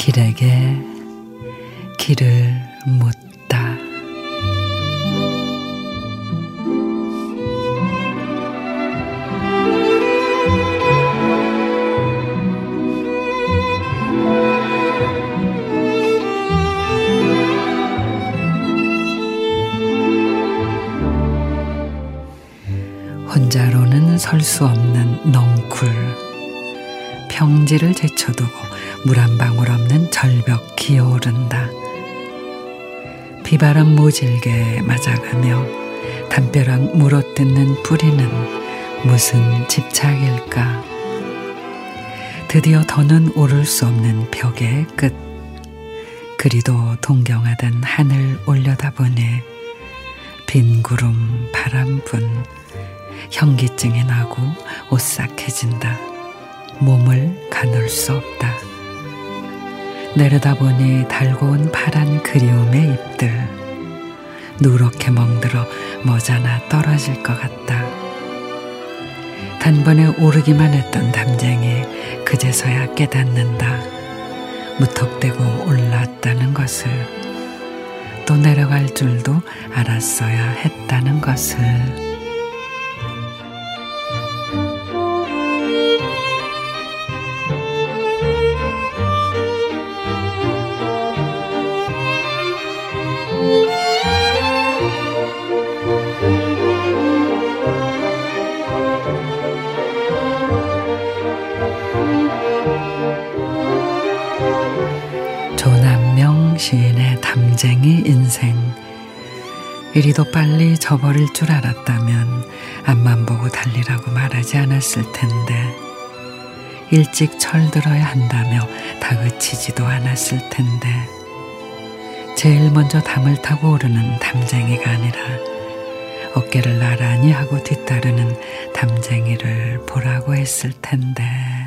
길에게 길을 묻다. 혼자로는 설 수 없는 넝쿨 평지를 제쳐두고 물 한 방울 없는 절벽 기어오른다. 비바람 모질게 맞아가며 담벼락 물어뜯는 뿌리는 무슨 집착일까? 드디어 더는 오를 수 없는 벽의 끝. 그리도 동경하던 하늘 올려다보니 빈 구름 바람분. 현기증이 나고 오싹해진다. 몸을 가눌 수 없다. 내려다보니 달고운 파란 그리움의 잎들 누렇게 멍들어 머자나 떨어질 것 같다. 단번에 오르기만 했던 담쟁이 그제서야 깨닫는다. 무턱대고 올랐다는 것을 또 내려갈 줄도 알았어야 했다는 것을 조남명 시인의 담쟁이 인생. 이리도 빨리 저버릴 줄 알았다면 앞만 보고 달리라고 말하지 않았을 텐데. 일찍 철들어야 한다며 다그치지도 않았을 텐데. 제일 먼저 담을 타고 오르는 담쟁이가 아니라 어깨를 나란히 하고 뒤따르는 담쟁이를 보라고 했을 텐데